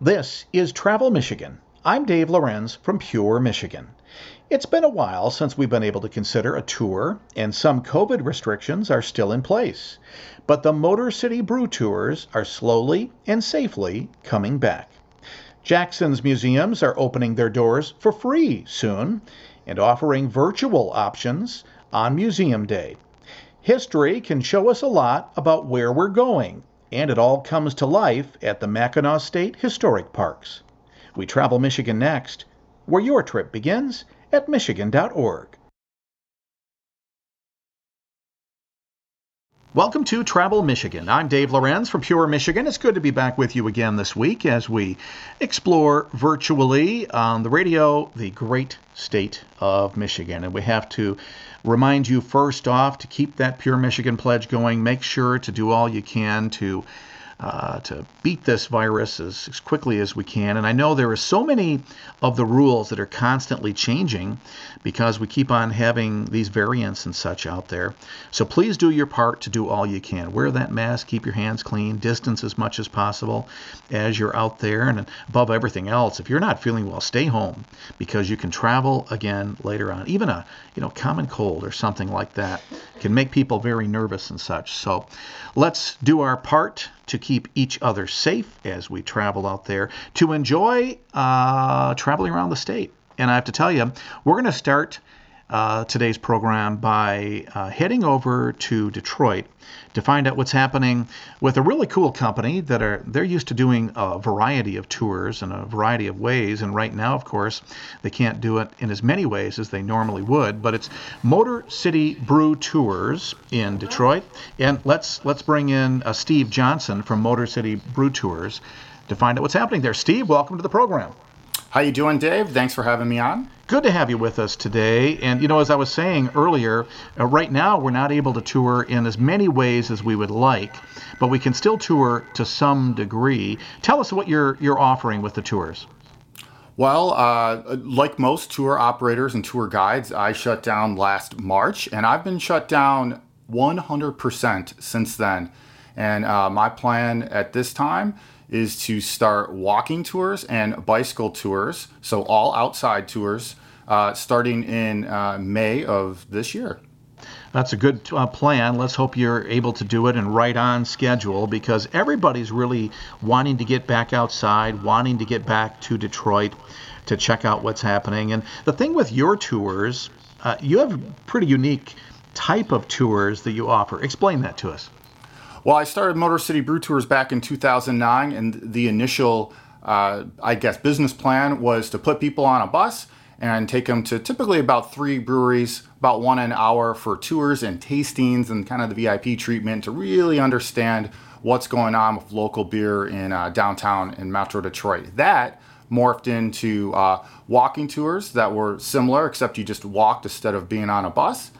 This is Travel Michigan. I'm Dave Lorenz from Pure, Michigan. It's been a while since we've been able to consider a tour, and some COVID restrictions are still in place. But the Motor City Brew Tours are slowly and safely coming back. Jackson's museums are opening their doors for free soon and offering virtual options on Museum Day. History can show us a lot about where we're going and it all comes to life at the Mackinac State Historic Parks. We travel Michigan next, where your trip begins at Michigan.org. Welcome to Travel Michigan. I'm Dave Lorenz from Pure Michigan. It's good to be back with you again this week as we explore virtually on the radio the great state of Michigan. And we have to remind you first off to keep that Pure Michigan pledge going. Make sure to do all you can to uh, to beat this virus as, as, quickly as we can. And I know there are so many of the rules that are constantly changing because we keep on having these variants and such out there. So please do your part to do all you can. Wear that mask, keep your hands clean, distance as much as possible as you're out there. And above everything else, if you're not feeling well, stay home because you can travel again later on. Even a you know common cold or something like that can make people very nervous and such. So let's do our part to keep each other safe as we travel out there, to enjoy uh, traveling around the state. And I have to tell you, we're going to start uh, today's program by uh, heading over to Detroit to find out what's happening with a really cool company that are they're used to doing a variety of tours in a variety of ways. And right now of course they can't do it in as many ways as they normally would but it's Motor City Brew Tours in Detroit. And let's let's bring in uh, Steve Johnson from Motor City Brew Tours to find out what's happening there. Steve welcome to the program how you doing, Dave? Thanks for having me on. Good to have you with us today. And you know, as I was saying earlier, uh, right now we're not able to tour in as many ways as we would like, but we can still tour to some degree. Tell us what you're you're offering with the tours. Well, uh, like most tour operators and tour guides, I shut down last March, and I've been shut down 100% since then. And uh, my plan at this time is to start walking tours and bicycle tours, so all outside tours, uh, starting in uh, May of this year. That's a good uh, plan. Let's hope you're able to do it and right on schedule because everybody's really wanting to get back outside, wanting to get back to Detroit to check out what's happening. And the thing with your tours, uh, you have pretty unique type of tours that you offer. Explain that to us. Well, I started Motor City Brew Tours back in 2009, and the initial, uh, I guess, business plan was to put people on a bus and take them to typically about three breweries, about one an hour for tours and tastings and kind of the VIP treatment to really understand what's going on with local beer in uh, downtown in Metro Detroit. That morphed into uh, walking tours that were similar, except you just walked instead of being on a bus.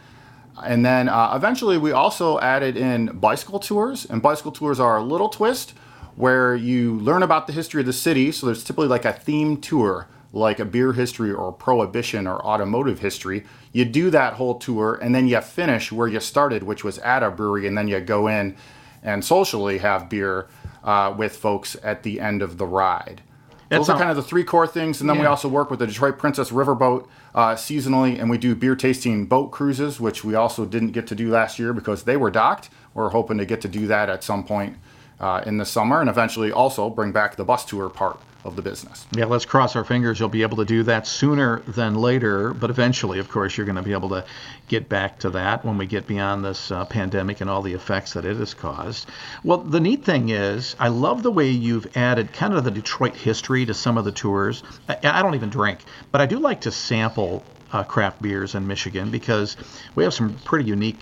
And then uh, eventually we also added in bicycle tours, and bicycle tours are a little twist where you learn about the history of the city. So there's typically like a theme tour, like a beer history or prohibition or automotive history. You do that whole tour, and then you finish where you started, which was at a brewery, and then you go in and socially have beer uh, with folks at the end of the ride. Those are kind of the three core things, and then yeah. we also work with the Detroit Princess Riverboat uh, seasonally, and we do beer tasting boat cruises, which we also didn't get to do last year because they were docked. We're hoping to get to do that at some point uh, in the summer, and eventually also bring back the bus tour part of the business. Yeah, let's cross our fingers you'll be able to do that sooner than later, but eventually, of course, you're going to be able to get back to that when we get beyond this uh, pandemic and all the effects that it has caused. Well, the neat thing is, I love the way you've added kind of the Detroit history to some of the tours. I, I don't even drink, but I do like to sample uh, craft beers in Michigan because we have some pretty unique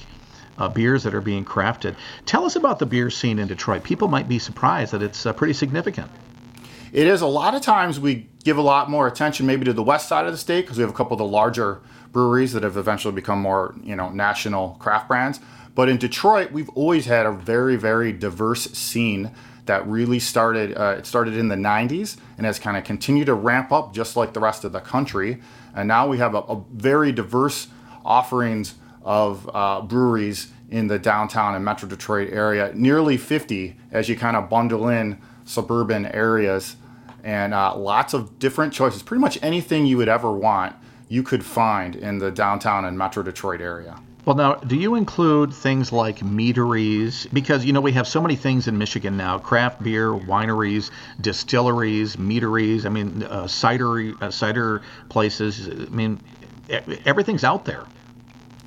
uh, beers that are being crafted. Tell us about the beer scene in Detroit. People might be surprised that it's uh, pretty significant. It is a lot of times we give a lot more attention maybe to the west side of the state because we have a couple of the larger breweries that have eventually become more you know national craft brands. But in Detroit, we've always had a very very diverse scene that really started. Uh, it started in the '90s and has kind of continued to ramp up just like the rest of the country. And now we have a, a very diverse offerings of uh, breweries in the downtown and Metro Detroit area, nearly 50 as you kind of bundle in suburban areas and uh, lots of different choices. Pretty much anything you would ever want, you could find in the downtown and Metro Detroit area. Well, now, do you include things like meaderies? Because, you know, we have so many things in Michigan now craft beer, wineries, distilleries, meaderies, I mean, uh, cider, uh, cider places. I mean, everything's out there.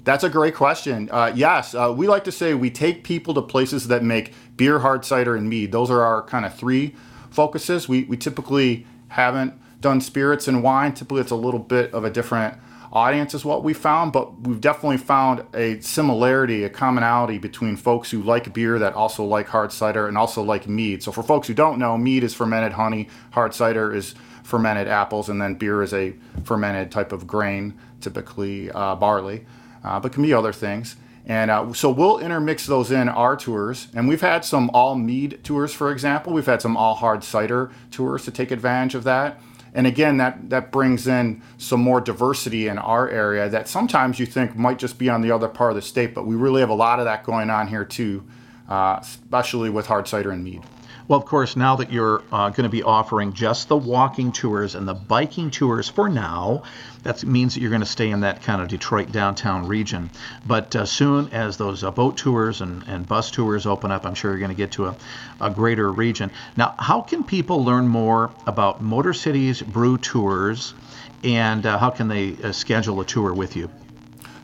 That's a great question. Uh, yes, uh, we like to say we take people to places that make beer, hard cider, and mead. Those are our kind of three focuses. We, we typically haven't done spirits and wine. Typically, it's a little bit of a different audience is what we found, but we've definitely found a similarity, a commonality between folks who like beer that also like hard cider and also like mead. So for folks who don't know, mead is fermented honey, hard cider is fermented apples, and then beer is a fermented type of grain, typically uh, barley, uh, but can be other things. And uh, so we'll intermix those in our tours. And we've had some all mead tours, for example. We've had some all hard cider tours to take advantage of that. And again, that, that brings in some more diversity in our area that sometimes you think might just be on the other part of the state, but we really have a lot of that going on here too, uh, especially with hard cider and mead. Well, of course, now that you're uh, going to be offering just the walking tours and the biking tours for now, that means that you're going to stay in that kind of Detroit downtown region. But uh, soon as those uh, boat tours and, and bus tours open up, I'm sure you're going to get to a, a greater region. Now, how can people learn more about Motor City's Brew Tours and uh, how can they uh, schedule a tour with you?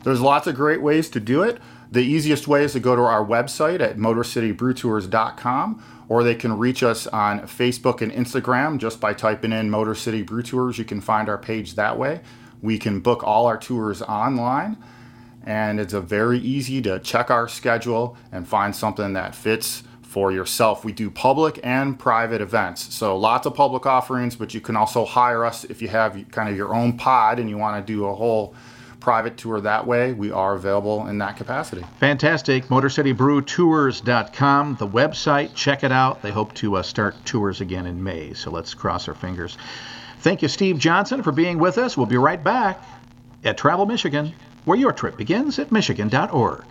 There's lots of great ways to do it. The easiest way is to go to our website at motorcitybrewtours.com or they can reach us on Facebook and Instagram just by typing in Motor City Brew Tours. You can find our page that way. We can book all our tours online, and it's a very easy to check our schedule and find something that fits for yourself. We do public and private events. So lots of public offerings, but you can also hire us if you have kind of your own pod and you want to do a whole private tour that way, we are available in that capacity. Fantastic. MotorCityBrewTours.com, the website. Check it out. They hope to uh, start tours again in May, so let's cross our fingers. Thank you, Steve Johnson, for being with us. We'll be right back at Travel Michigan, where your trip begins at Michigan.org.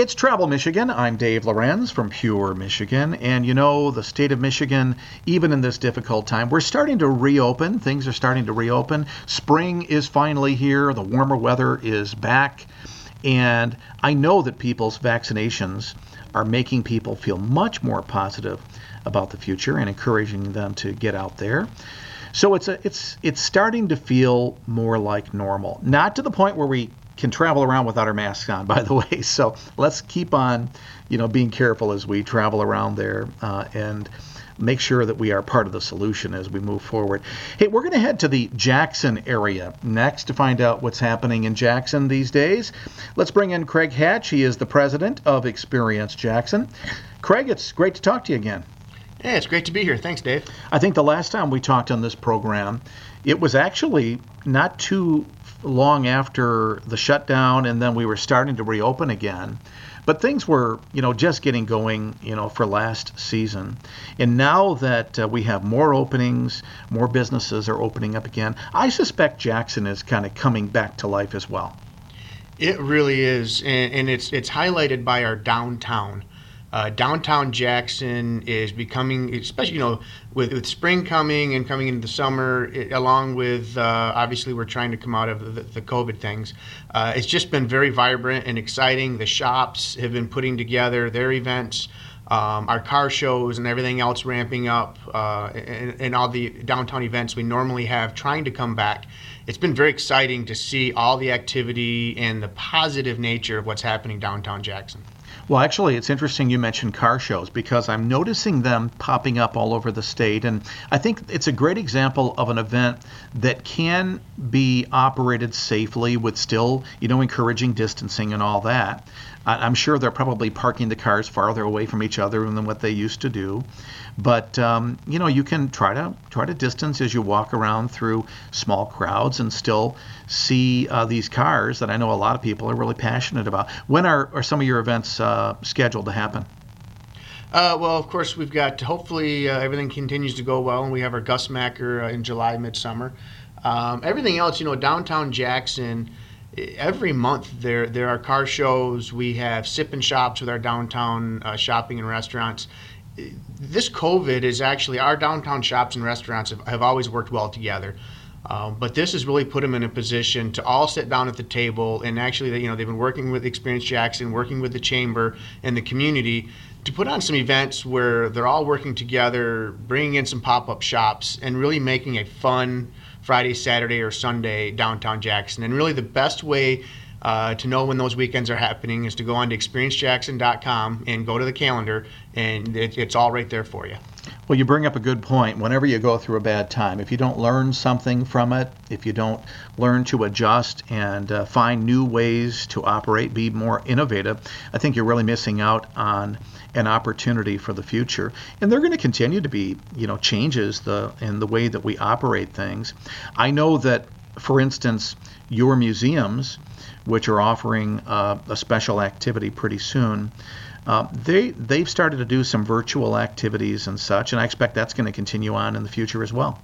It's Travel Michigan. I'm Dave Lorenz from Pure Michigan. And you know, the state of Michigan, even in this difficult time, we're starting to reopen. Things are starting to reopen. Spring is finally here. The warmer weather is back. And I know that people's vaccinations are making people feel much more positive about the future and encouraging them to get out there. So it's a, it's it's starting to feel more like normal. Not to the point where we can travel around without our masks on, by the way. So let's keep on, you know, being careful as we travel around there uh, and make sure that we are part of the solution as we move forward. Hey, we're going to head to the Jackson area next to find out what's happening in Jackson these days. Let's bring in Craig Hatch. He is the president of Experience Jackson. Craig, it's great to talk to you again. Hey, it's great to be here. Thanks, Dave. I think the last time we talked on this program, it was actually not too long after the shutdown, and then we were starting to reopen again. But things were, you know, just getting going, you know, for last season. And now that uh, we have more openings, more businesses are opening up again, I suspect Jackson is kind of coming back to life as well. It really is, and, and it's it's highlighted by our downtown. Uh, downtown Jackson is becoming, especially you know, with, with spring coming and coming into the summer, it, along with uh, obviously we're trying to come out of the, the COVID things. Uh, it's just been very vibrant and exciting. The shops have been putting together their events. Um, our car shows and everything else ramping up, uh, and, and all the downtown events we normally have trying to come back. It's been very exciting to see all the activity and the positive nature of what's happening downtown Jackson. Well, actually, it's interesting you mentioned car shows because I'm noticing them popping up all over the state. And I think it's a great example of an event that can be operated safely with still, you know, encouraging distancing and all that. I'm sure they're probably parking the cars farther away from each other than what they used to do. But um, you know, you can try to try to distance as you walk around through small crowds and still see uh, these cars that I know a lot of people are really passionate about. When are, are some of your events uh, scheduled to happen? Uh, well, of course, we've got hopefully uh, everything continues to go well, and we have our Gus Macker uh, in July, midsummer. Um, everything else, you know, downtown Jackson every month there there are car shows. We have sip and shops with our downtown uh, shopping and restaurants. This COVID is actually our downtown shops and restaurants have, have always worked well together. Um, but this has really put them in a position to all sit down at the table and actually, you know, they've been working with Experience Jackson, working with the chamber and the community to put on some events where they're all working together, bringing in some pop-up shops, and really making a fun Friday, Saturday, or Sunday downtown Jackson. And really, the best way uh, to know when those weekends are happening is to go on to experiencejackson.com and go to the calendar, and it, it's all right there for you. Well, you bring up a good point. Whenever you go through a bad time, if you don't learn something from it, if you don't learn to adjust and uh, find new ways to operate, be more innovative, I think you're really missing out on an opportunity for the future. And they're going to continue to be, you know, changes the in the way that we operate things. I know that, for instance, your museums, which are offering uh, a special activity pretty soon. Uh, they they've started to do some virtual activities and such, and I expect that's going to continue on in the future as well.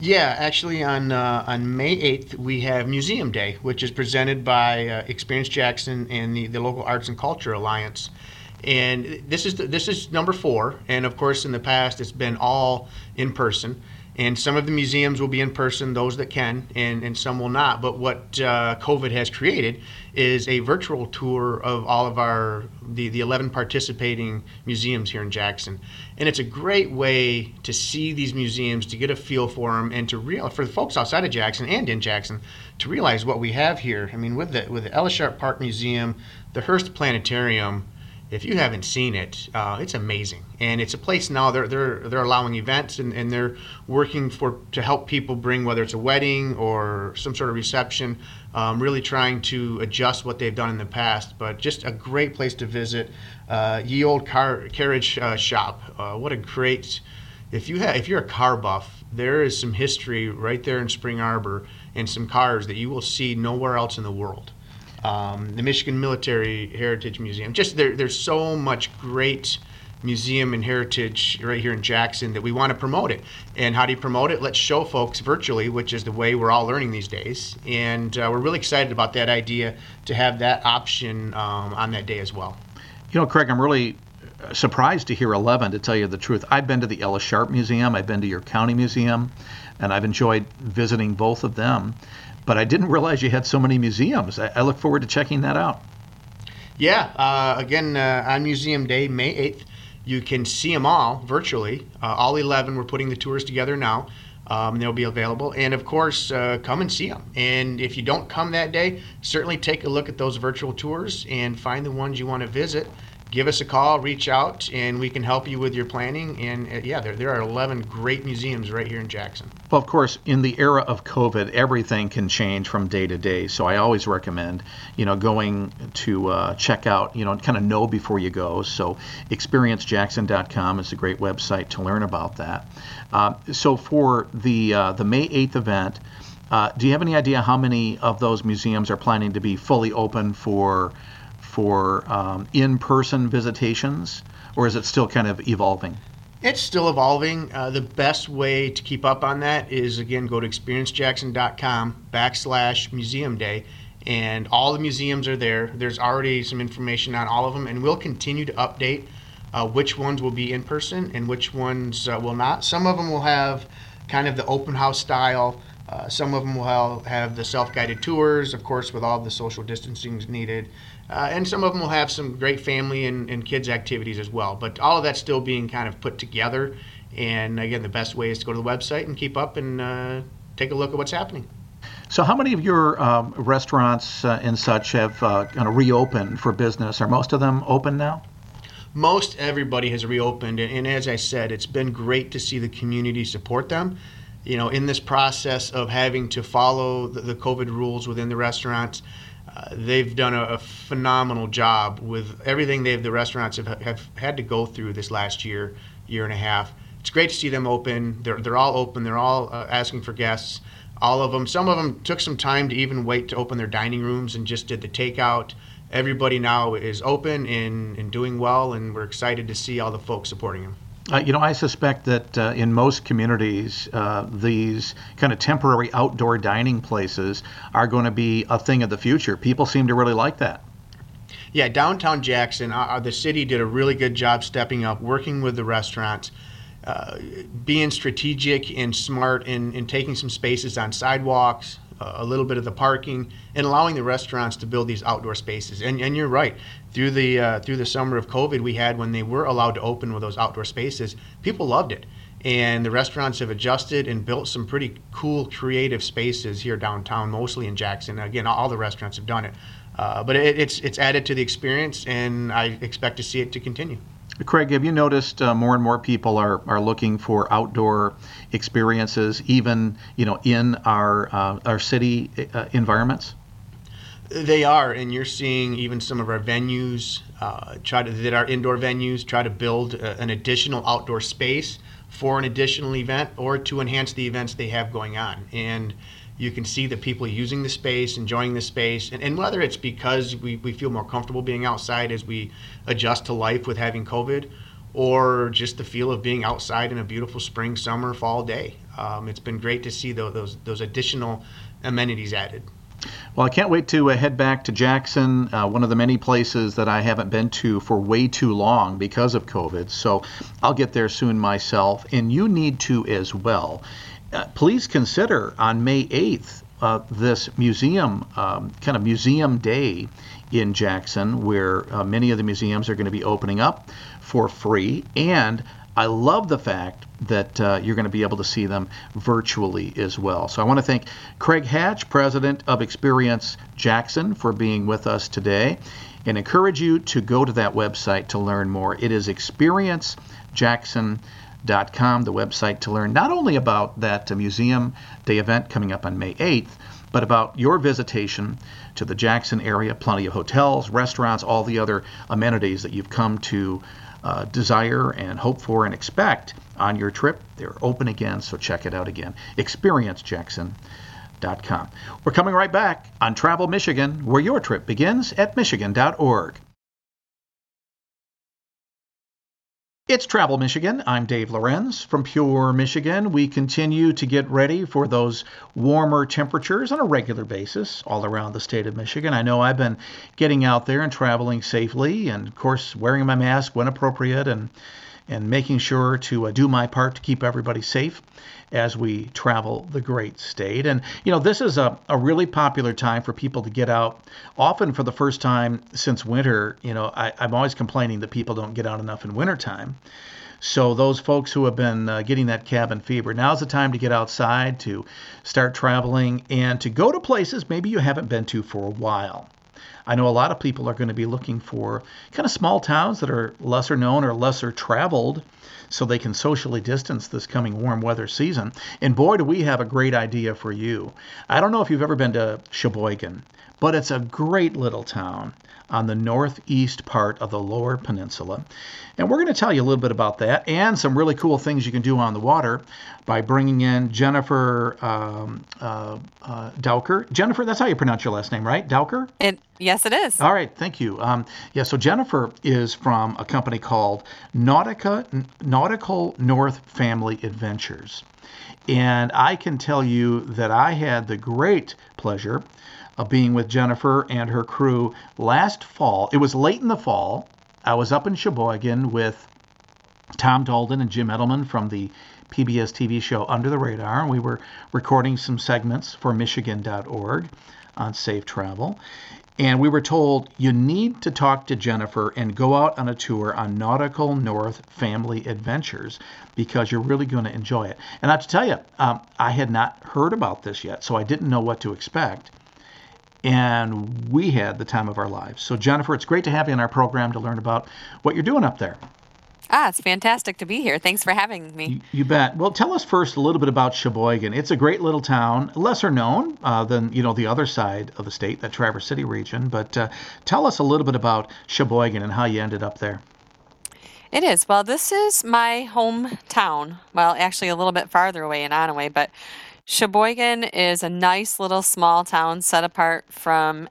Yeah, actually, on uh, on May eighth we have Museum Day, which is presented by uh, Experience Jackson and the, the local Arts and Culture Alliance. And this is the, this is number four, and of course, in the past it's been all in person and some of the museums will be in person, those that can, and, and some will not. But what uh, COVID has created is a virtual tour of all of our the, the 11 participating museums here in Jackson, and it's a great way to see these museums, to get a feel for them, and to real for the folks outside of Jackson and in Jackson to realize what we have here. I mean, with the with the Ella Sharp Park Museum, the Hurst Planetarium if you haven't seen it, uh, it's amazing, and it's a place now. They're they're they're allowing events, and, and they're working for to help people bring whether it's a wedding or some sort of reception. Um, really trying to adjust what they've done in the past, but just a great place to visit. Uh, Ye Old Car Carriage uh, Shop. Uh, what a great! If you have if you're a car buff, there is some history right there in Spring Arbor and some cars that you will see nowhere else in the world um, the Michigan Military Heritage Museum. Just there, there's so much great museum and heritage right here in Jackson that we want to promote it. And how do you promote it? Let's show folks virtually, which is the way we're all learning these days. And uh, we're really excited about that idea to have that option um, on that day as well. You know, Craig, I'm really surprised to hear 11 to tell you the truth. I've been to the Ella Sharp Museum, I've been to your county museum, and I've enjoyed visiting both of them but I didn't realize you had so many museums. I, I look forward to checking that out. Yeah, uh, again, uh, on Museum Day, May 8th, you can see them all virtually. Uh, all 11, we're putting the tours together now. Um, they'll be available. And of course, uh, come and see them. And if you don't come that day, certainly take a look at those virtual tours and find the ones you want to visit give us a call, reach out, and we can help you with your planning. And uh, yeah, there, there are 11 great museums right here in Jackson. Well, of course, in the era of COVID, everything can change from day to day. So I always recommend, you know, going to uh, check out, you know, kind of know before you go. So experiencejackson.com is a great website to learn about that. Uh, so for the uh, the May 8th event. Uh, do you have any idea how many of those museums are planning to be fully open for for um, in-person visitations, or is it still kind of evolving? It's still evolving. Uh, the best way to keep up on that is again go to experiencejackson.com backslash museum day, and all the museums are there. There's already some information on all of them, and we'll continue to update uh, which ones will be in person and which ones uh, will not. Some of them will have kind of the open house style. Uh, some of them will have the self-guided tours, of course, with all the social distancing needed. Uh, and some of them will have some great family and, and kids activities as well. But all of that's still being kind of put together. And again, the best way is to go to the website and keep up and uh, take a look at what's happening. So, how many of your um, restaurants uh, and such have uh, kind of reopened for business? Are most of them open now? Most everybody has reopened, and, and as I said, it's been great to see the community support them. You know, in this process of having to follow the, the COVID rules within the restaurants, uh, they've done a, a, phenomenal job with everything they've the restaurants have, have had to go through this last year, year and a half. It's great to see them open. They're they're all open. They're all uh, asking for guests. All of them. Some of them took some time to even wait to open their dining rooms and just did the takeout. Everybody now is open and, and doing well, and we're excited to see all the folks supporting them. Uh, you know, I suspect that uh, in most communities, uh, these kind of temporary outdoor dining places are going to be a thing of the future. People seem to really like that. Yeah, downtown Jackson, uh, uh, the city did a really good job stepping up, working with the restaurants, uh, being strategic and smart in, in taking some spaces on sidewalks, a little bit of the parking, and allowing the restaurants to build these outdoor spaces. And, and you're right. Through the uh, through the summer of COVID, we had when they were allowed to open with those outdoor spaces, people loved it. And the restaurants have adjusted and built some pretty cool, creative spaces here downtown, mostly in Jackson. Again, all the restaurants have done it, uh, but it, it's it's added to the experience, and I expect to see it to continue. Craig, have you noticed uh, more and more people are, are looking for outdoor experiences, even you know in our uh, our city uh, environments? They are, and you're seeing even some of our venues uh, try to that are indoor venues try to build a, uh, an additional outdoor space for an additional event or to enhance the events they have going on, and you can see the people using the space, enjoying the space, and, and whether it's because we, we feel more comfortable being outside as we adjust to life with having COVID, or just the feel of being outside in a beautiful spring, summer, fall day. Um, it's been great to see those, those additional amenities added. Well, I can't wait to uh, head back to Jackson, uh, one of the many places that I haven't been to for way too long because of COVID. So I'll get there soon myself, and you need to as well. Uh, please consider on May 8th uh, this museum, um, kind of museum day in Jackson, where uh, many of the museums are going to be opening up for free. And I love the fact that uh, you're going to be able to see them virtually as well. So I want to thank Craig Hatch, president of Experience Jackson, for being with us today and encourage you to go to that website to learn more. It is experiencejackson.com, the website to learn not only about that Museum Day event coming up on May 8th, but about your visitation to the Jackson area. Plenty of hotels, restaurants, all the other amenities that you've come to uh, desire and hope for and expect on your trip. They're open again, so check it out again. ExperienceJackson.com. We're coming right back on Travel Michigan, where your trip begins at Michigan.org. It's Travel Michigan. I'm Dave Lorenz from Pure Michigan. We continue to get ready for those warmer temperatures on a regular basis all around the state of Michigan. I know I've been getting out there and traveling safely and, of course, wearing my mask when appropriate and and making sure to uh, do my part to keep everybody safe as we travel the great state. And, you know, this is a, a really popular time for people to get out. Often for the first time since winter, you know, I, I'm always complaining that people don't get out enough in wintertime. So those folks who have been uh, getting that cabin fever, now's the time to get outside, to start traveling, and to go to places maybe you haven't been to for a while. I know a lot of people are going to be looking for kind of small towns that are lesser known or lesser traveled so they can socially distance this coming warm weather season. And boy, do we have a great idea for you. I don't know if you've ever been to Cheboygan, but it's a great little town on the northeast part of the lower peninsula. And we're going to tell you a little bit about that and some really cool things you can do on the water by bringing in Jennifer um, uh, uh, Dowker. Jennifer, that's how you pronounce your last name, right? Dowker? It, yes, it is. All right, thank you. Um, yeah, so Jennifer is from a company called Nautica, Nautical North Family Adventures. And I can tell you that I had the great pleasure of being with Jennifer and her crew last fall. It was late in the fall. I was up in Cheboygan with Tom Daldin and Jim Edelman from the PBS TV show Under the Radar, and we were recording some segments for Michigan.org on safe travel. And we were told you need to talk to Jennifer and go out on a tour on Nautical North Family Adventures because you're really going to enjoy it. And I have to tell you, um, I had not heard about this yet, so I didn't know what to expect and we had the time of our lives. So, Jennifer, it's great to have you in our program to learn about what you're doing up there. Ah, it's fantastic to be here. Thanks for having me. You, you, bet. Well, tell us first a little bit about Cheboygan. It's a great little town, lesser known uh, than you know the other side of the state, that Traverse City region. But uh, tell us a little bit about Cheboygan and how you ended up there. It is. Well, this is my hometown. Well, actually, a little bit farther away in Onaway, but Cheboygan is a nice little small town set apart from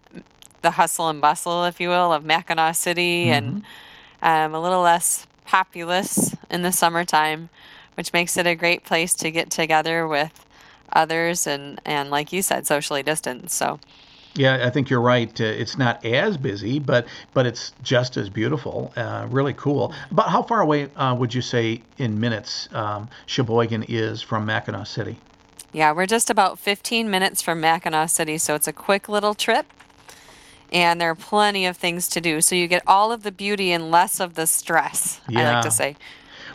the hustle and bustle, if you will, of Mackinac City mm-hmm. and um, a little less populous in the summertime, which makes it a great place to get together with others and, and like you said, socially distance. So Yeah, I think you're right. Uh, it's not as busy, but but it's just as beautiful. Uh, really cool. But how far away uh, would you say in minutes um, Cheboygan is from Mackinac City? Yeah, we're just about 15 minutes from Mackinac City, so it's a quick little trip. And there are plenty of things to do. So you get all of the beauty and less of the stress, I like to say.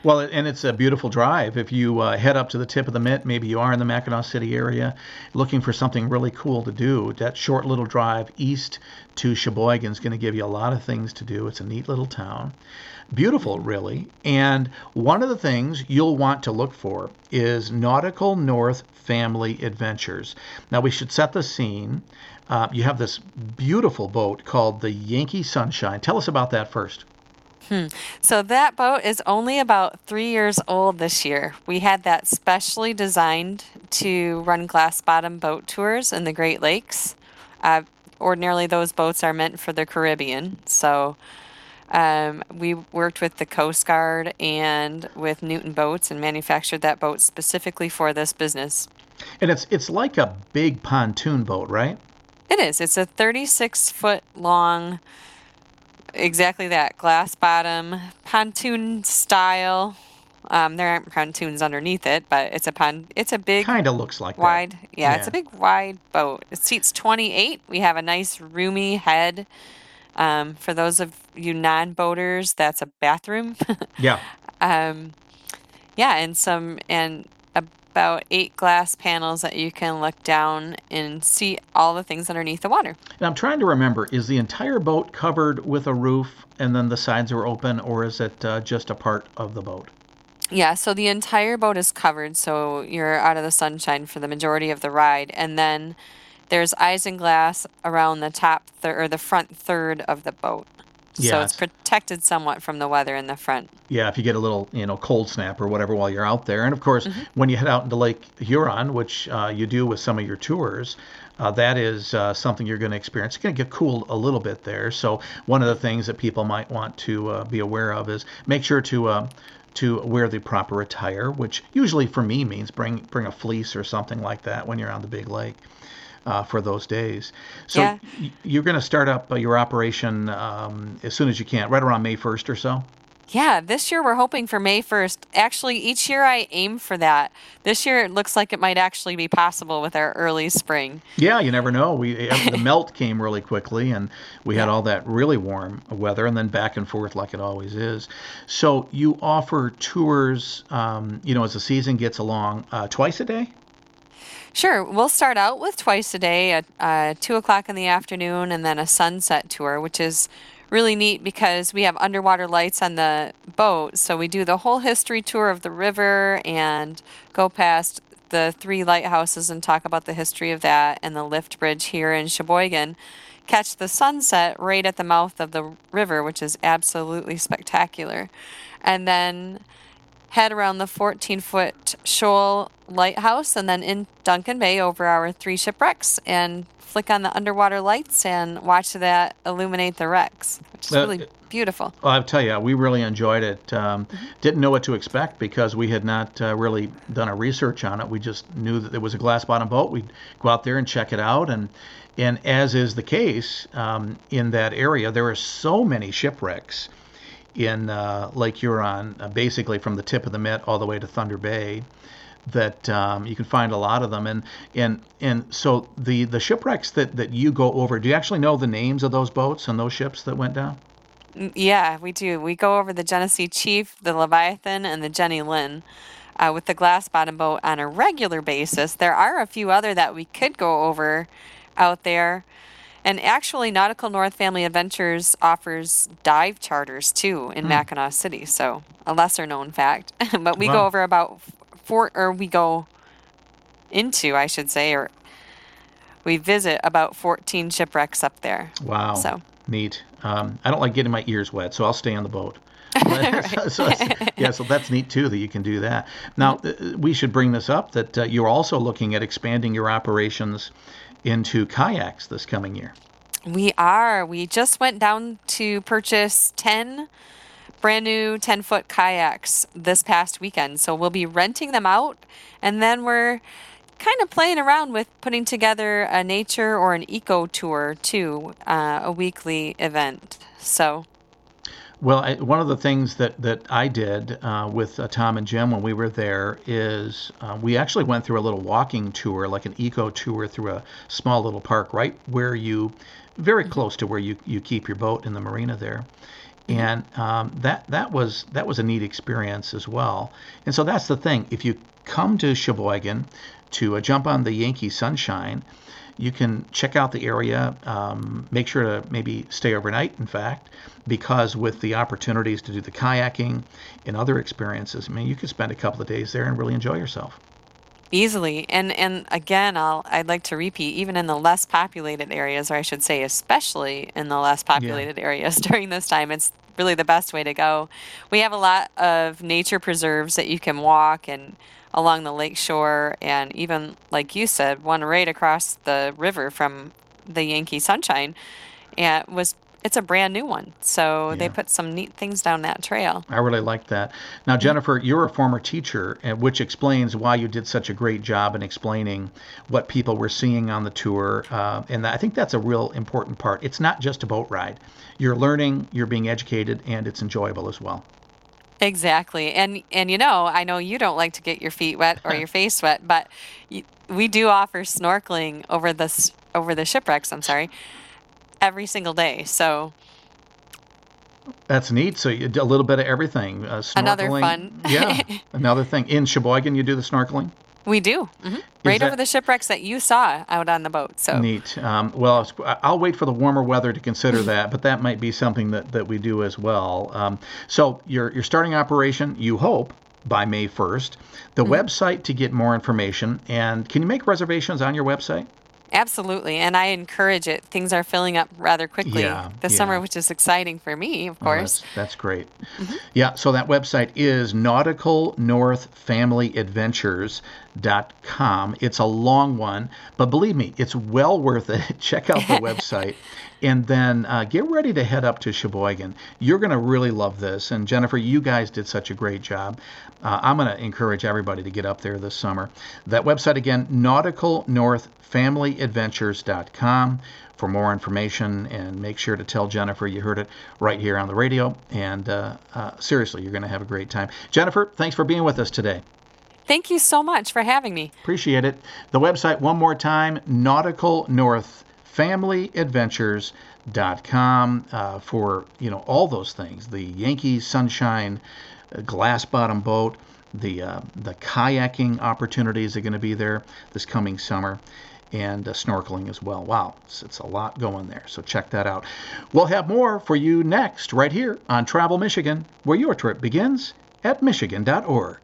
Well, and it's a beautiful drive. If you uh, head up to the tip of the Mitt, maybe you are in the Mackinac City area, looking for something really cool to do. That short little drive east to Cheboygan is going to give you a lot of things to do. It's a neat little town. Beautiful, really. And one of the things you'll want to look for is Nautical North Family Adventures. Now, we should set the scene. Uh, you have this beautiful boat called the Yankee Sunshine. Tell us about that first. So that boat is only about three years old this year. We had that specially designed to run glass bottom boat tours in the Great Lakes. Uh, ordinarily, those boats are meant for the Caribbean. So um, we worked with the Coast Guard and with Newton Boats and manufactured that boat specifically for this business. And it's it's like a big pontoon boat, right? It is. It's a 36 foot long, exactly that, glass bottom, pontoon style. Um, there aren't pontoons underneath it, but it's a pon- It's a big, Kind of looks like wide. Yeah, it's a big, wide boat. It seats 28. We have a nice, roomy head. Um, for those of you non-boaters, that's a bathroom. Yeah. um, yeah, and some and about eight glass panels that you can look down and see all the things underneath the water. And I'm trying to remember: is the entire boat covered with a roof, and then the sides are open, or is it uh, just a part of the boat? Yeah, so the entire boat is covered, so you're out of the sunshine for the majority of the ride, and then there's isinglass around the top third or the front third of the boat. So it's protected somewhat from the weather in the front. Yeah, if you get a little, you know, cold snap or whatever while you're out there. And of course, when you head out into Lake Huron, which uh, you do with some of your tours, uh, that is uh, something you're going to experience. It's going to get cool a little bit there. So one of the things that people might want to uh, be aware of is make sure to uh, to wear the proper attire, which usually for me means bring bring a fleece or something like that when you're on the big lake. Uh, for those days, so Yeah. y- you're going to start up uh, your operation um, as soon as you can, right around May 1st or so. Yeah, this year we're hoping for May 1st. Actually, each year I aim for that. This year it looks like it might actually be possible with our early spring. Yeah, you never know. We the melt came really quickly, and we had all that really warm weather, and then back and forth like it always is. So you offer tours, um, you know, as the season gets along, uh, twice a day. Sure, we'll start out with twice a day at uh, 2 o'clock in the afternoon and then a sunset tour, which is really neat because we have underwater lights on the boat. So we do the whole history tour of the river and go past the three lighthouses and talk about the history of that and the lift bridge here in Cheboygan. Catch the sunset right at the mouth of the river, which is absolutely spectacular. And then head around the 14 foot shoal lighthouse and then in Duncan Bay over our three shipwrecks and flick on the underwater lights and watch that illuminate the wrecks, which is Uh, really beautiful. Well, I'll tell you, we really enjoyed it. Um, didn't know what to expect because we had not uh, really done a research on it. We just knew that it was a glass bottom boat. We'd go out there and check it out. And, and as is the case um, in that area, there are so many shipwrecks in uh, Lake Huron, uh, basically from the tip of the Mitt all the way to Thunder Bay. That um, you can find a lot of them, and and and so the the shipwrecks that that you go over. Do you actually know the names of those boats and those ships that went down? Mm, Yeah, we do. We go over the Genesee Chief, the Leviathan, and the Jenny Lynn. Uh, with the glass bottom boat on a regular basis. There are a few other that we could go over out there. And actually, Nautical North Family Adventures offers dive charters too in Mackinac City. So, a lesser known fact. but we Wow. go over about four, or we go into, I should say, or we visit about 14 shipwrecks up there. Wow. So. neat. Um, I don't like getting my ears wet, so I'll stay on the boat. so, so yeah, so that's neat too that you can do that. Now, uh, we should bring this up that uh, you're also looking at expanding your operations into kayaks this coming year. We are. We just went down to purchase 10 brand new 10 foot kayaks this past weekend. So we'll be renting them out and then we're kind of playing around with putting together a nature or an eco tour too, uh, a weekly event. So. Well, I, one of the things that, that I did uh, with uh, Tom and Jim when we were there is uh, we actually went through a little walking tour, like an eco tour through a small little park right where you, very mm-hmm. close to where you, you keep your boat in the marina there. Mm-hmm. And um, that that was that was a neat experience as well. And so that's the thing. If you come to Cheboygan to uh, jump on the Yankee Sunshine, you can check out the area. Um, make sure to maybe stay overnight, in fact, because with the opportunities to do the kayaking and other experiences, I mean, you could spend a couple of days there and really enjoy yourself. Easily, and and again, I'll I'd like to repeat, even in the less populated areas, or I should say, especially in the less populated yeah. areas during this time, it's really the best way to go. We have a lot of nature preserves that you can walk and along the lake shore, and even like you said, one right across the river from the Yankee Sunshine, and was it's a brand new one. So yeah. they put some neat things down that trail. I really like that. Now, Jennifer, you're a former teacher, which explains why you did such a great job in explaining what people were seeing on the tour. Uh, and I think that's a real important part. It's not just a boat ride. You're learning, you're being educated, and it's enjoyable as well. Exactly. And and you know, I know you don't like to get your feet wet or your face wet, but we do offer snorkeling over the over the shipwrecks, I'm sorry, every single day. So that's neat. So you a little bit of everything. Uh, snorkeling. Another fun. yeah. Another thing. In Cheboygan, you do the snorkeling? We do. Mm-hmm. Right that, over the shipwrecks that you saw out on the boat. So neat. Um, well, I'll wait for the warmer weather to consider that, but that might be something that, that we do as well. Um, so you're, you're starting operation, you hope, by May 1st. The mm-hmm. website to get more information, and can you make reservations on your website? Absolutely, and I encourage it. Things are filling up rather quickly yeah, this yeah. summer, which is exciting for me, of course. Oh, that's, that's, great. Mm-hmm. Yeah, so that website is Nautical North Family Adventures. It's a long one, but believe me, it's well worth it. Check out the website and then uh, get ready to head up to Cheboygan. You're going to really love this. And Jennifer, you guys did such a great job. Uh, I'm going to encourage everybody to get up there this summer. That website again, nauticalnorthfamilyadventures.com for more information and make sure to tell Jennifer you heard it right here on the radio. And uh, uh, seriously, you're going to have a great time. Jennifer, thanks for being with us today. Thank you so much for having me. Appreciate it. The website, one more time, Nautical North FamilyAdventures.com uh, for you know all those things. The Yankee Sunshine uh, glass bottom boat, the uh, the kayaking opportunities are going to be there this coming summer and uh, snorkeling as well. Wow, it's, it's, a lot going there. So check that out. We'll have more for you next, right here on Travel Michigan, where your trip begins at Michigan.org.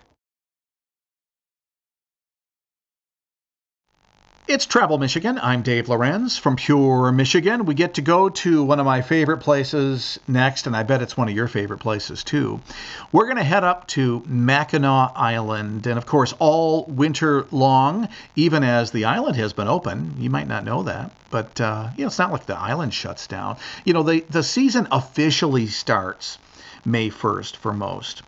It's Travel Michigan. I'm Dave Lorenz from Pure Michigan. We get to go to one of my favorite places next, and I bet it's one of your favorite places too. We're going to head up to Mackinac Island, and of course, all winter long, even as the island has been open. You might not know that, but uh, you know, it's not like the island shuts down. You know, the the season officially starts May 1st for most.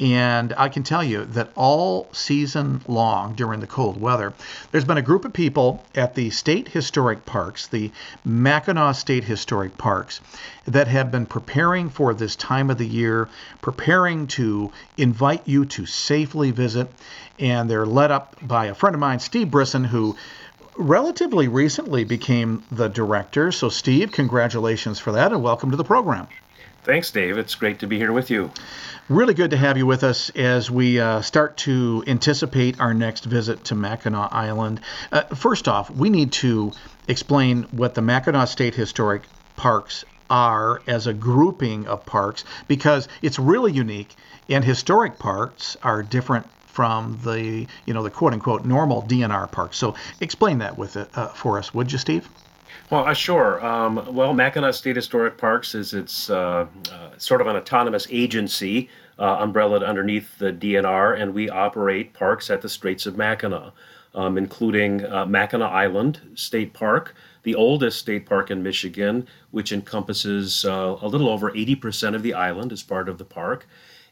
And I can tell you that all season long during the cold weather, there's been a group of people at the state historic parks, the Mackinac State Historic Parks, that have been preparing for this time of the year, preparing to invite you to safely visit. And they're led up by a friend of mine, Steve Brisson, who relatively recently became the director. So, Steve, congratulations for that and welcome to the program. Thanks, Dave. It's great to be here with you. Really good to have you with us as we uh, start to anticipate our next visit to Mackinac Island. Uh, first off, we need to explain what the Mackinac State Historic Parks are as a grouping of parks because it's really unique and historic parks are different from the you know the quote unquote normal DNR parks. So explain that with it uh, for us, would you, Steve? Well, uh, sure. Um, well, Mackinac State Historic Parks is it's uh, uh, sort of an autonomous agency uh, umbrellaed underneath the DNR, and we operate parks at the Straits of Mackinac. um, including uh, Mackinac Island State Park, the oldest state park in Michigan, which encompasses uh, a little over 80% of the island as part of the park.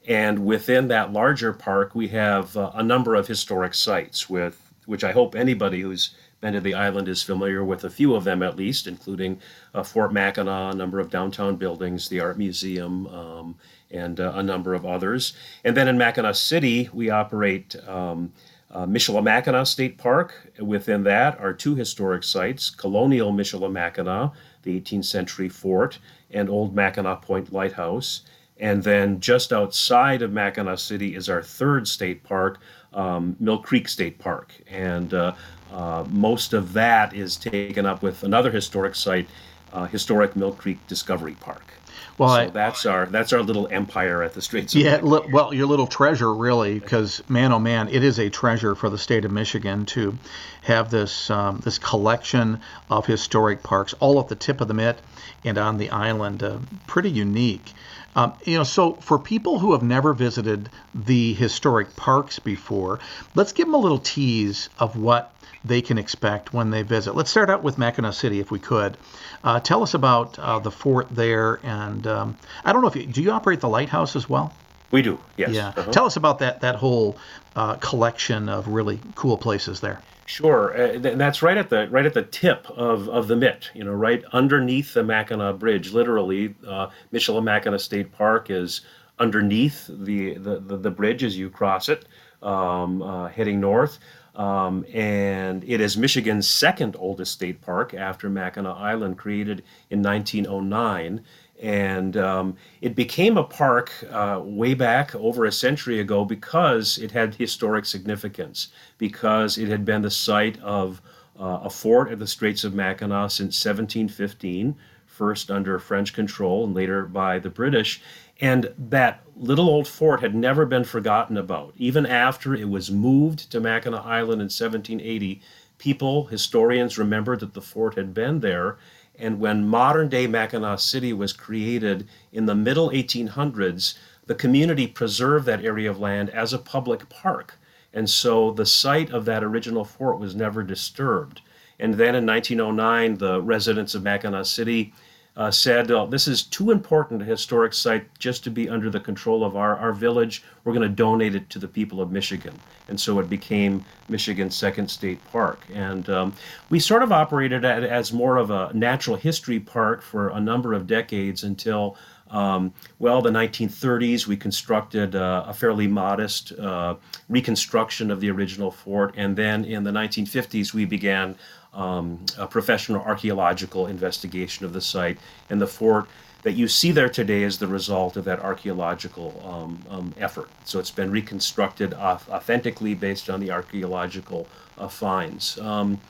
And within that larger park, we have a number of historic sites, with which I hope anybody who's been to the island is familiar with a few of them at least, including uh, Fort Mackinac, a number of downtown buildings, the Art Museum, um, and uh, a number of others. And then in Mackinac City, we operate um, uh, Michilimackinac State Park. Within that are two historic sites Colonial Michilimackinac, the 18th century fort, and Old Mackinac Point Lighthouse. And then just outside of Mackinac City is our third state park, um, Mill Creek State Park. And uh, uh, most of that is taken up with another historic site, uh, historic Mill Creek Discovery Park. Well, so I, that's our that's our little empire at the Straits. yeah, li- well, your little treasure, really, because man, oh man, it is a treasure for the state of Michigan to have this um, this collection of historic parks all at the tip of the mitt and on the island. Uh, pretty unique. Um, you know, so for people who have never visited the historic parks before, let's give them a little tease of what they can expect when they visit. Let's start out with Mackinaw City, if we could. Uh, tell us about uh, the fort there, and um, I don't know if you do you operate the lighthouse as well. We do, yes. Yeah. Uh-huh. Tell us about that that whole uh, collection of really cool places there. Sure, uh, th- that's right at the right at the tip of, of the Mitt. You know, right underneath the Mackinac Bridge. Literally, uh, Michilimackinac State Park is underneath the, the, the, the bridge as you cross it, um, uh, heading north. Um, and it is Michigan's second oldest state park after Mackinac Island, created in 1909. And um, it became a park uh, way back over a century ago because it had historic significance, because it had been the site of uh, a fort at the Straits of Mackinac since 1715, first under French control and later by the British. And that little old fort had never been forgotten about. Even after it was moved to Mackinac Island in 1780, people, historians, remembered that the fort had been there. And when modern day Mackinaw City was created in the middle 1800s, the community preserved that area of land as a public park. And so the site of that original fort was never disturbed. And then in 1909, the residents of Mackinaw City uh, said, oh, This is too important a historic site just to be under the control of our, our village. We're going to donate it to the people of Michigan. And so it became Michigan's second state park. And um, we sort of operated as more of a natural history park for a number of decades until. Um, well, the 1930s, we constructed uh, a fairly modest uh, reconstruction of the original fort. And then in the 1950s, we began um, a professional archaeological investigation of the site. And the fort that you see there today is the result of that archaeological um, um, effort. So it's been reconstructed authentically based on the archaeological uh, finds. Um,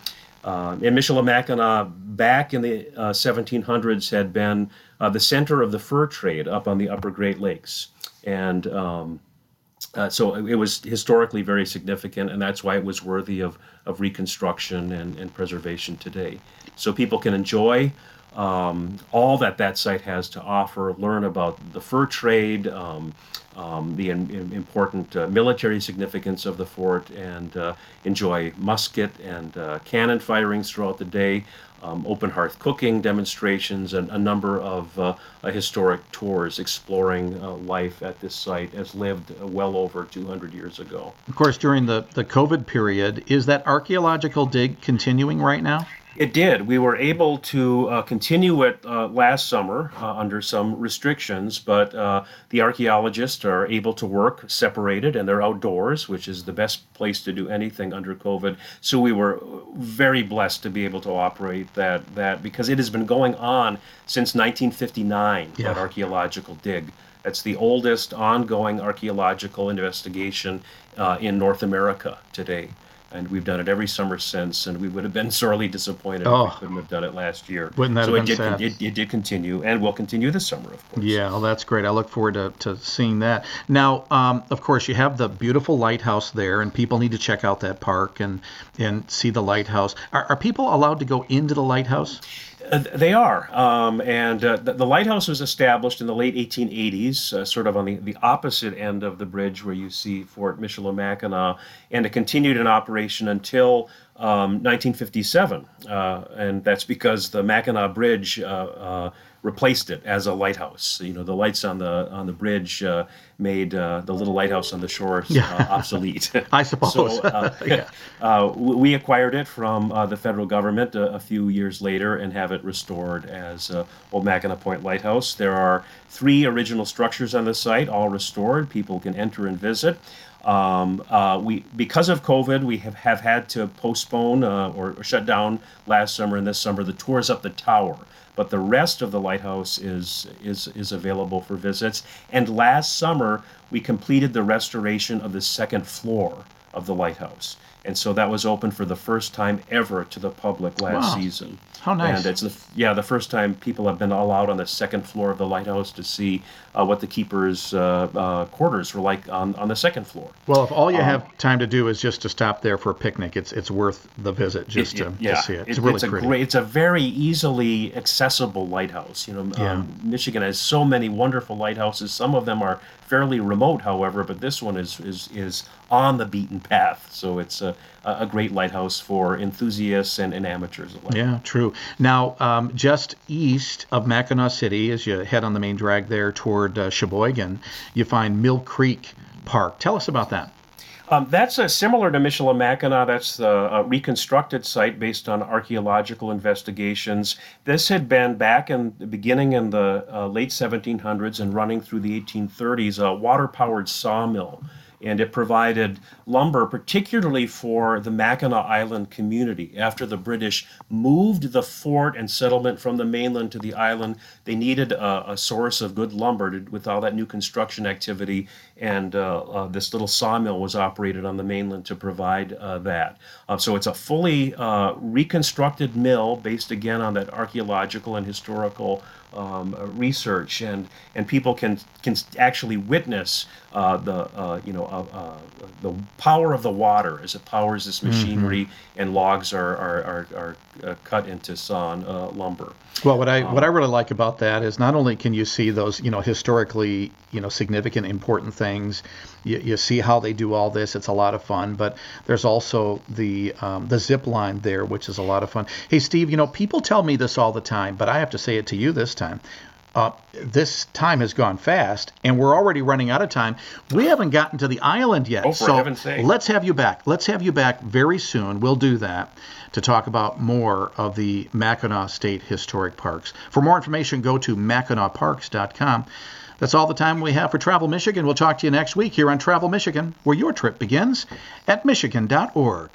uh, and Michilimackinac, back in the uh, 1700s, had been uh, the center of the fur trade up on the upper Great Lakes. And um, uh, so it was historically very significant, and that's why it was worthy of, of reconstruction and, and preservation today. So people can enjoy um, all that that site has to offer, learn about the fur trade, um, um, the in, in important uh, military significance of the fort, and uh, enjoy musket and uh, cannon firings throughout the day um, open hearth cooking demonstrations, and a number of uh, historic tours exploring uh, life at this site as lived uh, well over 200 years ago. Of course, during the, the COVID period, is that archaeological dig continuing right now? It did. We were able to uh, continue it uh, last summer uh, under some restrictions, but uh, the archaeologists are able to work separated and they're outdoors, which is the best place to do anything under COVID. So we were very blessed to be able to operate that that because it has been going on since 1959. Yeah. That archaeological dig. That's the oldest ongoing archaeological investigation uh, in North America today and we've done it every summer since. And we would have been sorely disappointed oh, if we couldn't have done it last year. Wouldn't that so have it been did, sad? It, it, did continue, and will continue this summer, of course. Yeah, well, that's great. I look forward to, to seeing that. Now, um, of course, you have the beautiful lighthouse there, and people need to check out that park and and see the lighthouse. Are, are people allowed to go into the lighthouse? Uh, they are. Um, and uh, the, the, lighthouse was established in the late 1880s, uh, sort of on the, the opposite end of the bridge where you see Fort Michilimackinac, and it continued in operation until um, 1957. Uh, and that's because the Mackinac Bridge uh, uh, replaced it as a lighthouse. You know, the lights on the on the bridge uh, made uh, the little lighthouse on the shore uh, obsolete. I suppose. so, yeah. Uh, we acquired it from uh, the federal government a, a, few years later and have it restored as Old Mackinac Point Lighthouse. There are three original structures on the site, all restored. People can enter and visit. Um, uh, we because of COVID, we have, have had to postpone uh, or, or, shut down last summer and this summer the tours up the tower but the rest of the lighthouse is is is available for visits. And last summer we completed the restoration of the second floor of the lighthouse. And so that was open for the first time ever to the public last wow. season. How nice! And it's the yeah the first time people have been allowed on the second floor of the lighthouse to see uh, what the keepers' uh, uh, quarters were like on, on the second floor. Well, if all you um, have time to do is just to stop there for a picnic, it's it's worth the visit just it, to, yeah, to see it. It's it, really it's a pretty. great. It's a very easily accessible lighthouse. You know, yeah. um, Michigan has so many wonderful lighthouses. Some of them are fairly remote, however, but this one is is is on the beaten path. So it's a a great lighthouse for enthusiasts and, and amateurs alike. Yeah, true. Now, um, just east of Mackinaw City, as you head on the main drag there toward uh, Cheboygan, you find Mill Creek Park. Tell us about that. Um, that's uh, similar to Michilimackinac. That's the uh, reconstructed site based on archaeological investigations. This had been back in the beginning in the uh, late 1700s and running through the 1830s, a water powered sawmill and it provided lumber, particularly for the Mackinac Island community. After the British moved the fort and settlement from the mainland to the island, they needed a, a source of good lumber to, with all that new construction activity, and uh, uh, this little sawmill was operated on the mainland to provide uh, that. Uh, so it's a fully uh, reconstructed mill based again on that archaeological and historical um, uh, research, and and people can can actually witness uh, the uh, you know uh, uh, the power of the water as it powers this machinery, mm-hmm. and logs are are, are, are uh, cut into sawn lumber. Well, what I um, what I really like about that is not only can you see those you know historically you know significant important things, you, you see how they do all this. It's a lot of fun, but there's also the um, the zip line there, which is a lot of fun. Hey, Steve, you know people tell me this all the time, but I have to say it to you this time. Uh, this time has gone fast, and we're already running out of time. We haven't gotten to the island yet. Oh, so let's have you back. Let's have you back very soon. We'll do that to talk about more of the Mackinac State Historic Parks. For more information, go to MackinacParks.com. That's all the time we have for Travel Michigan. We'll talk to you next week here on Travel Michigan, where your trip begins at Michigan.org.